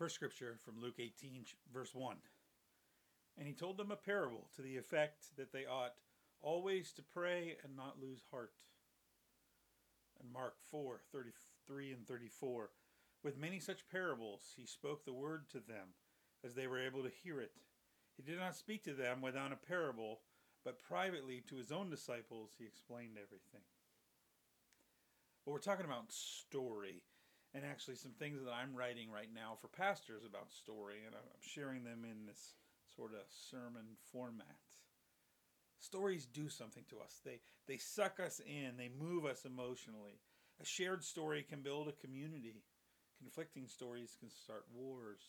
First scripture from Luke 18, verse 1. And he told them a parable to the effect that they ought always to pray and not lose heart. And Mark 4, 33 and 34. With many such parables he spoke the word to them, as they were able to hear it. He did not speak to them without a parable, but privately to his own disciples he explained everything. But we're talking about story and actually some things that I'm writing right now for pastors about story, and I'm sharing them in this sort of sermon format. Stories do something to us. They they suck us in. They move us emotionally. A shared story can build a community. Conflicting stories can start wars.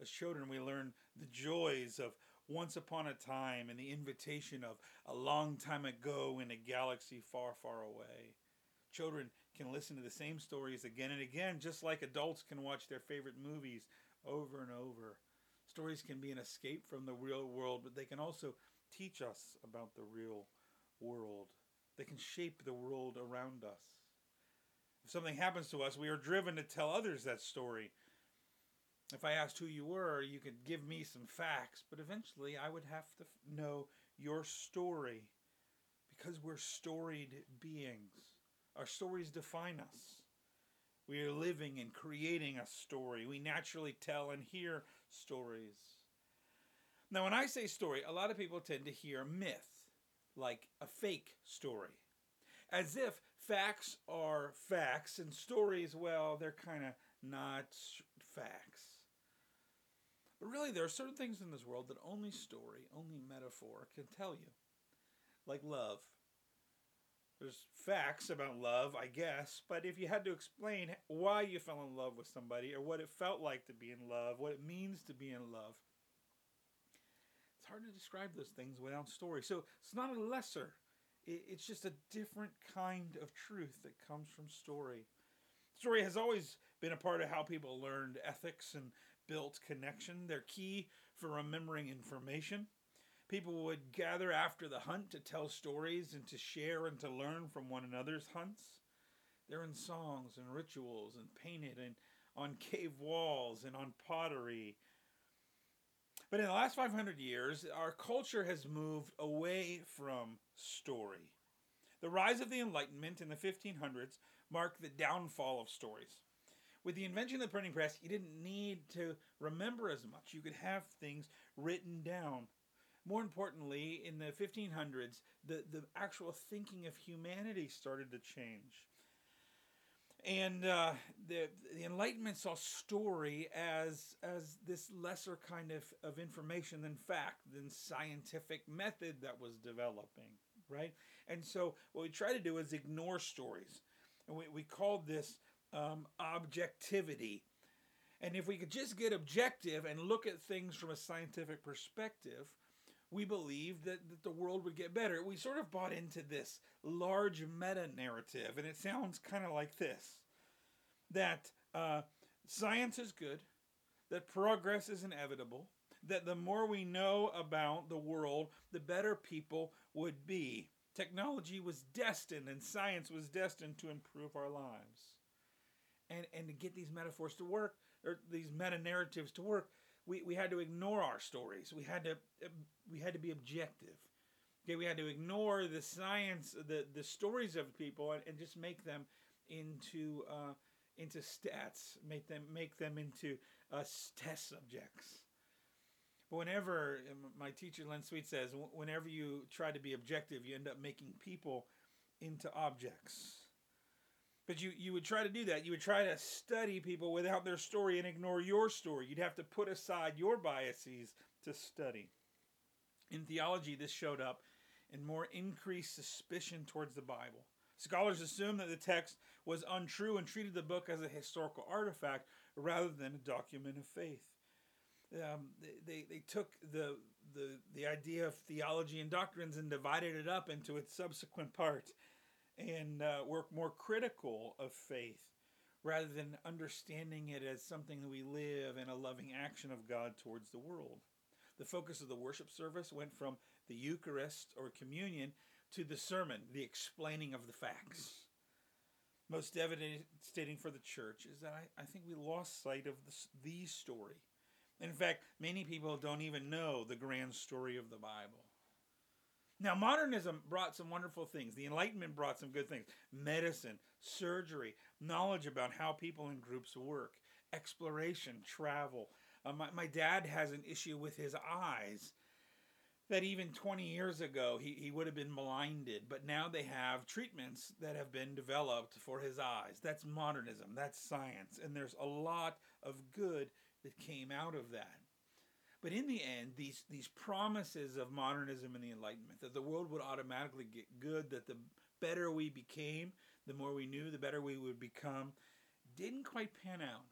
As children, we learn the joys of once upon a time and the invitation of a long time ago in a galaxy far, far away. Children can listen to the same stories again and again, just like adults can watch their favorite movies over and over. Stories can be an escape from the real world, but they can also teach us about the real world. They can shape the world around us. If something happens to us, we are driven to tell others that story. If I asked who you were, you could give me some facts, but eventually I would have to know your story because we're storied beings. Our stories define us. We are living and creating a story. We naturally tell and hear stories. Now, when I say story, a lot of people tend to hear myth, like a fake story, as if facts are facts and stories, well, they're kind of not facts. But really, there are certain things in this world that only story, only metaphor can tell you, like love there's facts about love, I guess, but if you had to explain why you fell in love with somebody or what it felt like to be in love, what it means to be in love, it's hard to describe those things without story. So it's not a lesser, it's just a different kind of truth that comes from story. Story has always been a part of how people learned ethics and built connection. They're key for remembering information. People would gather after the hunt to tell stories and to share and to learn from one another's hunts. They're in songs and rituals and painted and on cave walls and on pottery. But in the last 500 years, our culture has moved away from story. The rise of the Enlightenment in the 1500s marked the downfall of stories. With the invention of the printing press, you didn't need to remember as much. You could have things written down more importantly, in the 1500s, the, the actual thinking of humanity started to change. And uh, the, the Enlightenment saw story as, as this lesser kind of, of information than fact, than scientific method that was developing, right? And so what we try to do is ignore stories. And we, we called this um, objectivity. And if we could just get objective and look at things from a scientific perspective, we believed that, that the world would get better. We sort of bought into this large meta narrative, and it sounds kind of like this that uh, science is good, that progress is inevitable, that the more we know about the world, the better people would be. Technology was destined and science was destined to improve our lives. And, and to get these metaphors to work, or these meta narratives to work, we, we had to ignore our stories. We had to we had to be objective. Okay, we had to ignore the science, the the stories of people, and, and just make them into uh, into stats. Make them make them into uh, test subjects. But whenever my teacher Len Sweet says, whenever you try to be objective, you end up making people into objects. But you, you would try to do that. You would try to study people without their story and ignore your story. You'd have to put aside your biases to study. In theology, this showed up in more increased suspicion towards the Bible. Scholars assumed that the text was untrue and treated the book as a historical artifact rather than a document of faith. Um, they, they, took the, the, the idea of theology and doctrines and divided it up into its subsequent parts and uh, we're more critical of faith rather than understanding it as something that we live in a loving action of God towards the world. The focus of the worship service went from the Eucharist or communion to the sermon, the explaining of the facts. most devastating for the church is that I, I think we lost sight of this, the story. In fact, many people don't even know the grand story of the Bible. Now, modernism brought some wonderful things. The Enlightenment brought some good things medicine, surgery, knowledge about how people in groups work, exploration, travel. Uh, my, my dad has an issue with his eyes that even 20 years ago he, he would have been blinded, but now they have treatments that have been developed for his eyes. That's modernism, that's science, and there's a lot of good that came out of that. But in the end, these, these promises of modernism and the Enlightenment, that the world would automatically get good, that the better we became, the more we knew, the better we would become, didn't quite pan out.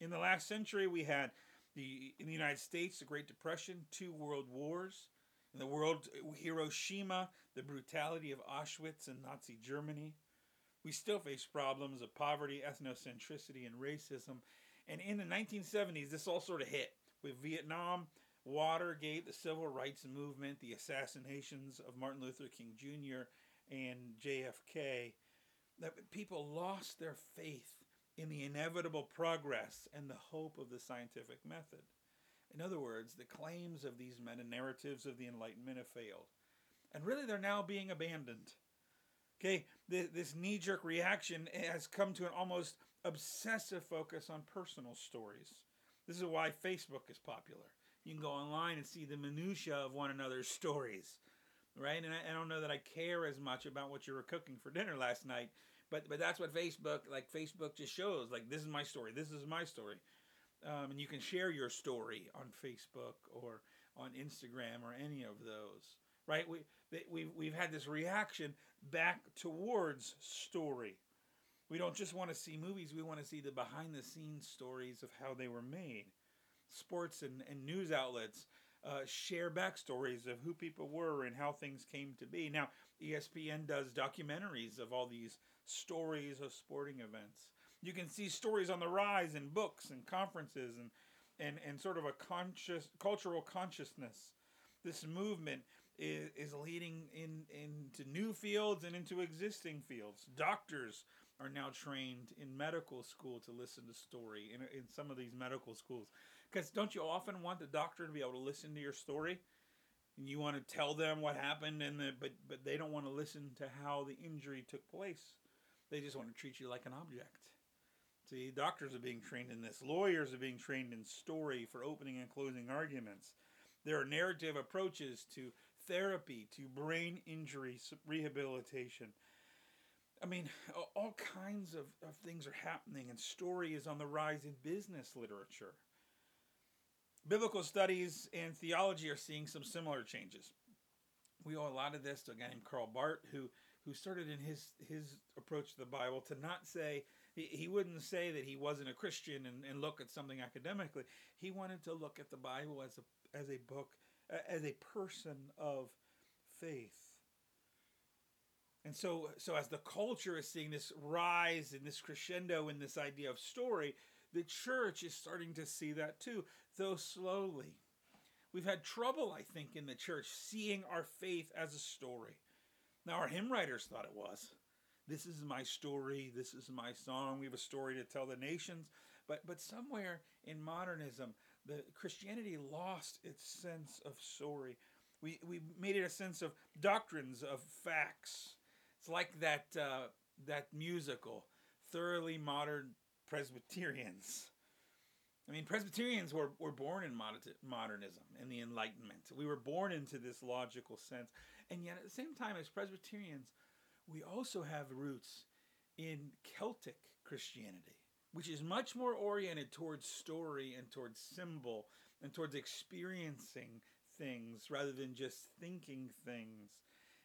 In the last century, we had the in the United States, the Great Depression, two world wars. In the world, Hiroshima, the brutality of Auschwitz and Nazi Germany. We still face problems of poverty, ethnocentricity, and racism. And in the 1970s, this all sort of hit with Vietnam, Watergate, the civil rights movement, the assassinations of Martin Luther King Jr. and JFK. That people lost their faith in the inevitable progress and the hope of the scientific method. In other words, the claims of these meta narratives of the Enlightenment have failed. And really, they're now being abandoned. Okay, this knee jerk reaction has come to an almost obsessive focus on personal stories. This is why Facebook is popular. You can go online and see the minutiae of one another's stories, right? And I, I don't know that I care as much about what you were cooking for dinner last night, but but that's what Facebook like. Facebook just shows like this is my story. This is my story um, and you can share your story on Facebook or on Instagram or any of those. Right? We we've we've had this reaction back towards story. We don't just want to see movies; we want to see the behind the scenes stories of how they were made. Sports and, and news outlets uh, share backstories of who people were and how things came to be. Now, ESPN does documentaries of all these stories of sporting events you can see stories on the rise in books and conferences and and, and sort of a conscious cultural consciousness. This movement is, is leading in into new fields and into existing fields. Doctors are now trained in medical school to listen to story in, in some of these medical schools. Because don't you often want the doctor to be able to listen to your story? And you want to tell them what happened and the, but but they don't want to listen to how the injury took place. They just want to treat you like an object. See, doctors are being trained in this. Lawyers are being trained in story for opening and closing arguments. There are narrative approaches to therapy, to brain injury rehabilitation. I mean, all kinds of, of things are happening, and story is on the rise in business literature. Biblical studies and theology are seeing some similar changes. We owe a lot of this to a guy named Karl Barth, who who started in his his approach to the Bible to not say he, he wouldn't say that he wasn't a Christian and, and look at something academically. He wanted to look at the Bible as a as a book, as a person of faith. And so, so as the culture is seeing this rise and this crescendo in this idea of story, the church is starting to see that too, though slowly. We've had trouble, I think, in the church seeing our faith as a story. Now, our hymn writers thought it was. This is my story. This is my song. We have a story to tell the nations. But but somewhere in modernism, the Christianity lost its sense of story. We we made it a sense of doctrines of facts. It's like that uh, that musical, thoroughly modern Presbyterians. I mean, Presbyterians were, were born in modernism and the Enlightenment. We were born into this logical sense. And yet, at the same time, as Presbyterians, we also have roots in Celtic Christianity, which is much more oriented towards story and towards symbol and towards experiencing things rather than just thinking things.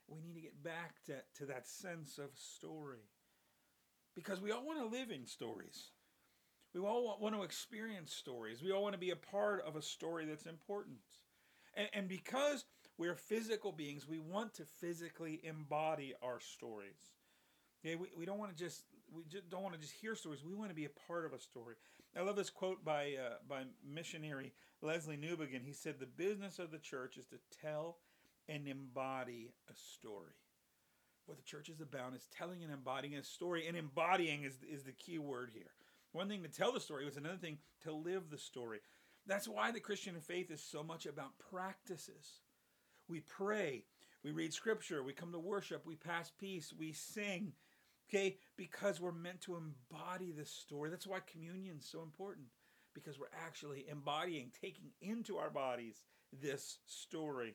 We need to get back to, to that sense of story. Because we all want to live in stories. We all want want to experience stories. We all want to be a part of a story that's important. And, and because we're physical beings. We want to physically embody our stories. Okay, we, we don't want to just we just don't want to just hear stories. We want to be a part of a story. I love this quote by uh, by missionary Lesslie Newbigin. He said, "The business of the church is to tell and embody a story. what the church is about is telling and embodying a story, and embodying is, is the key word here. One thing to tell the story was another thing to live the story. That's why the Christian faith is so much about practices. We pray, we read scripture, we come to worship, we pass peace, we sing, okay, because we're meant to embody the story. That's why communion is so important, because we're actually embodying, taking into our bodies this story.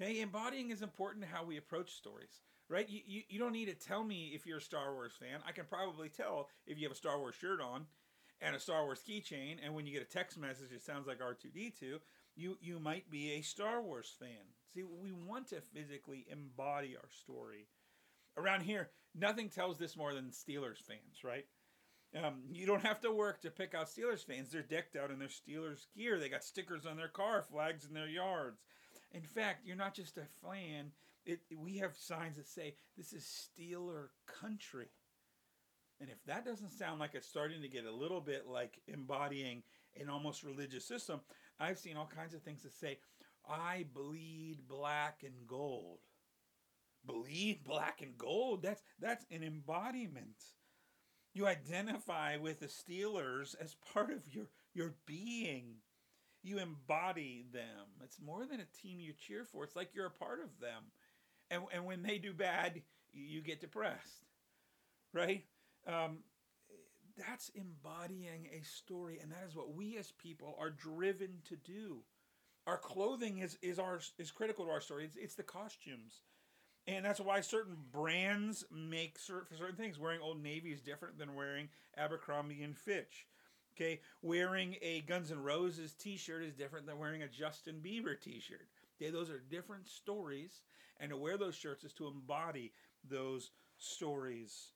Okay, embodying is important to how we approach stories, right? You, you, you don't need to tell me if you're a Star Wars fan. I can probably tell if you have a Star Wars shirt on and a Star Wars keychain, and when you get a text message, it sounds like R2D2, you, you might be a Star Wars fan. See, we want to physically embody our story. Around here, nothing tells this more than Steelers fans, right? Um, you don't have to work to pick out Steelers fans. They're decked out in their Steelers gear. They got stickers on their car, flags in their yards. In fact, you're not just a fan. It, we have signs that say this is Steeler country. And if that doesn't sound like it's starting to get a little bit like embodying an almost religious system, I've seen all kinds of things that say, I bleed black and gold. Bleed black and gold? That's that's an embodiment. You identify with the Steelers as part of your, your being you embody them. It's more than a team you cheer for. It's like you're a part of them. And, and when they do bad, you get depressed, right? Um, that's embodying a story, and that is what we as people are driven to do. Our clothing is is our is critical to our story. It's, it's the costumes, and that's why certain brands make certain for certain things. Wearing Old Navy is different than wearing Abercrombie and Fitch. Okay, wearing a Guns N' Roses T-shirt is different than wearing a Justin Bieber T-shirt. Okay, those are different stories, and to wear those shirts is to embody those stories.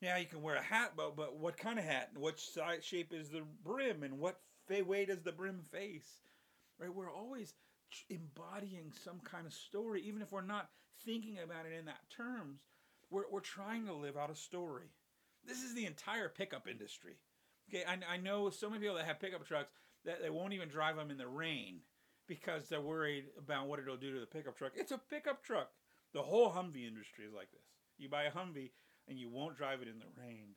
Yeah, you can wear a hat, but but what kind of hat? And what size, shape is the brim? And what way does the brim face? Right, we're always embodying some kind of story, even if we're not thinking about it in that terms. We're we're trying to live out a story. This is the entire pickup industry. Okay, I, I know so many people that have pickup trucks that they won't even drive them in the rain because they're worried about what it'll do to the pickup truck. It's a pickup truck. The whole Humvee industry is like this. You buy a Humvee and you won't drive it in the rain.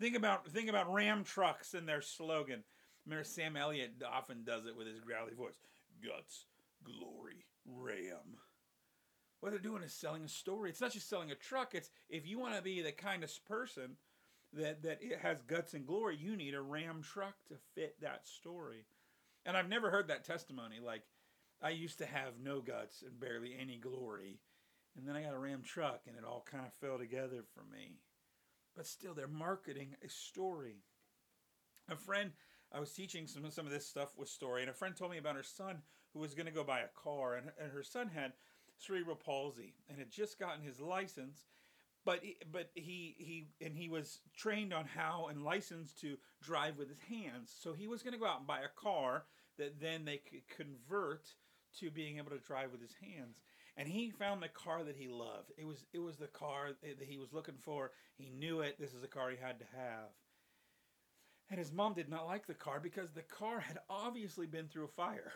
Think about think about Ram trucks and their slogan. Remember Sam Elliott often does it with his growly voice. Guts, glory, Ram. What they're doing is selling a story. It's not just selling a truck. It's if you want to be the kind of person that that it has guts and glory, you need a Ram truck to fit that story. And I've never heard that testimony. Like I used to have no guts and barely any glory, and then I got a Ram truck, and it all kind of fell together for me. But still, they're marketing a story. A friend, I was teaching some some of this stuff with story, and a friend told me about her son who was going to go buy a car, and, and her son had cerebral palsy and had just gotten his license but but he he and he was trained on how and licensed to drive with his hands. So he was going to go out and buy a car that then they could convert to being able to drive with his hands. And he found the car that he loved. It was it was the car that he was looking for. He knew it. This is a car he had to have. And his mom did not like the car because the car had obviously been through a fire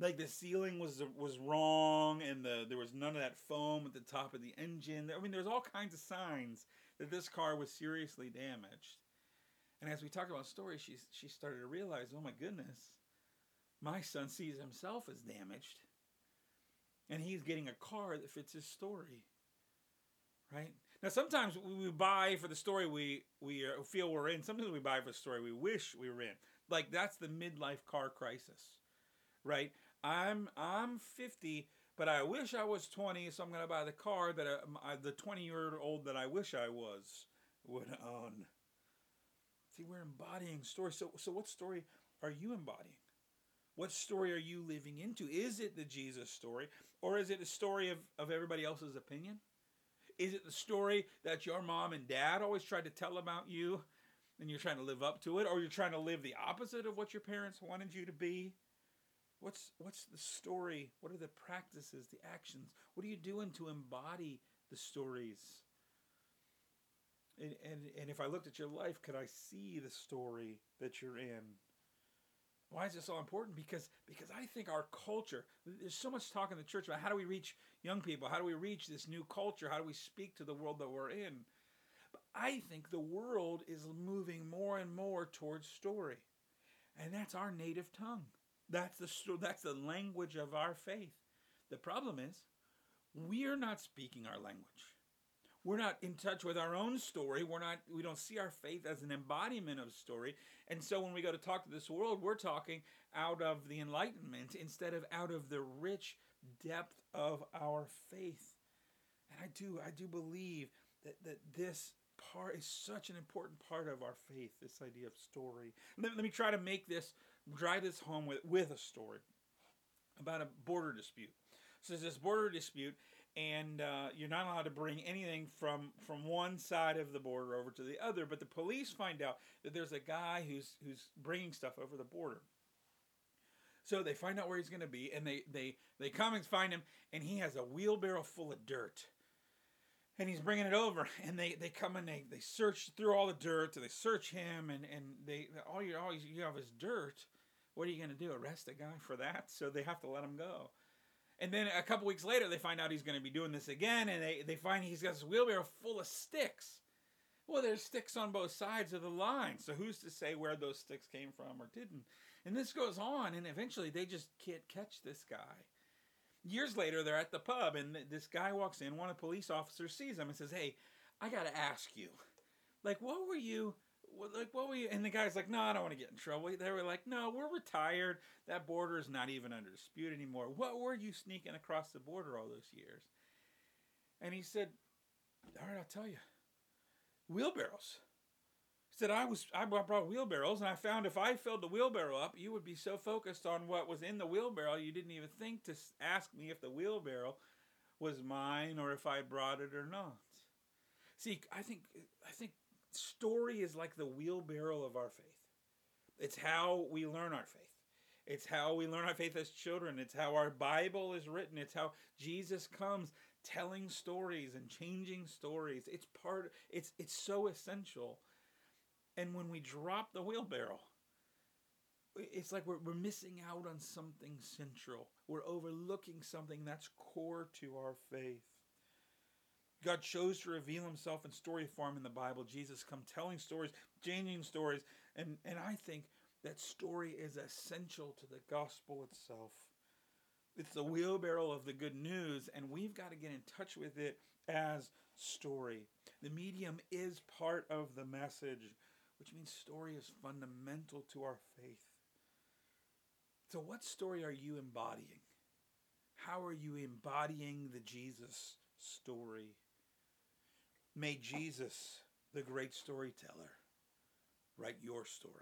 like the ceiling was was wrong and the there was none of that foam at the top of the engine. I mean there's all kinds of signs that this car was seriously damaged. And as we talked about stories she she started to realize oh my goodness my son sees himself as damaged and he's getting a car that fits his story right? Now sometimes we buy for the story we we feel we're in. Sometimes we buy for the story we wish we were in. Like that's the midlife car crisis right I'm I'm 50, but I wish I was 20, so I'm going to buy the car that uh, I, the 20 year old that I wish I was would own. See, we're embodying stories. So, so what story are you embodying? What story are you living into? Is it the Jesus story, or is it a story of, of everybody else's opinion? Is it the story that your mom and dad always tried to tell about you, and you're trying to live up to it, or you're trying to live the opposite of what your parents wanted you to be? What's what's the story? What are the practices, the actions? What are you doing to embody the stories? And, and, and if I looked at your life, could I see the story that you're in? Why is this so important? Because because I think our culture, there's so much talk in the church about how do we reach young people? How do we reach this new culture? How do we speak to the world that we're in? But I think the world is moving more and more towards story. And that's our native tongue. That's the that's the language of our faith. The problem is we're not speaking our language. We're not in touch with our own story. We're not we don't see our faith as an embodiment of story. And so when we go to talk to this world, we're talking out of the enlightenment instead of out of the rich depth of our faith. And I do I do believe that that this part is such an important part of our faith, this idea of story. Let, let me try to make this drive this home with with a story about a border dispute. So there's this border dispute, and uh, you're not allowed to bring anything from from one side of the border over to the other. But the police find out that there's a guy who's who's bringing stuff over the border. So they find out where he's going to be, and they they they come and find him, and he has a wheelbarrow full of dirt. And he's bringing it over, and they, they come and they, they search through all the dirt, and they search him, and, and they all you all you have is dirt. What are you going to do? Arrest a guy for that? So they have to let him go. And then a couple weeks later, they find out he's going to be doing this again, and they, they find he's got this wheelbarrow full of sticks. Well, there's sticks on both sides of the line, so who's to say where those sticks came from or didn't? And this goes on, and eventually they just can't catch this guy. Years later, they're at the pub, and this guy walks in. One of the police officers sees him and says, "Hey, I got to ask you, like, what were you?" Like what you and the guy's like no i don't want to get in trouble. They were like no we're retired. That border is not even under dispute anymore. What were you sneaking across the border all those years? And he said all right i'll tell you. Wheelbarrows. He said i was i brought wheelbarrows and i found if i filled the wheelbarrow up you would be so focused on what was in the wheelbarrow you didn't even think to ask me if the wheelbarrow was mine or if i brought it or not. See i think i think story is like the wheelbarrow of our faith. It's how we learn our faith. It's how we learn our faith as children. It's how our Bible is written. It's how Jesus comes telling stories and changing stories. It's part it's it's so essential. And when we drop the wheelbarrow, it's like we're, we're missing out on something central. We're overlooking something that's core to our faith. God chose to reveal himself in story form in the Bible. Jesus come telling stories, changing stories, and, and I think that story is essential to the gospel itself. It's the wheelbarrow of the good news, and we've got to get in touch with it as story. The medium is part of the message, which means story is fundamental to our faith. So, what story are you embodying? How are you embodying the Jesus story? May Jesus, the great storyteller, write your story.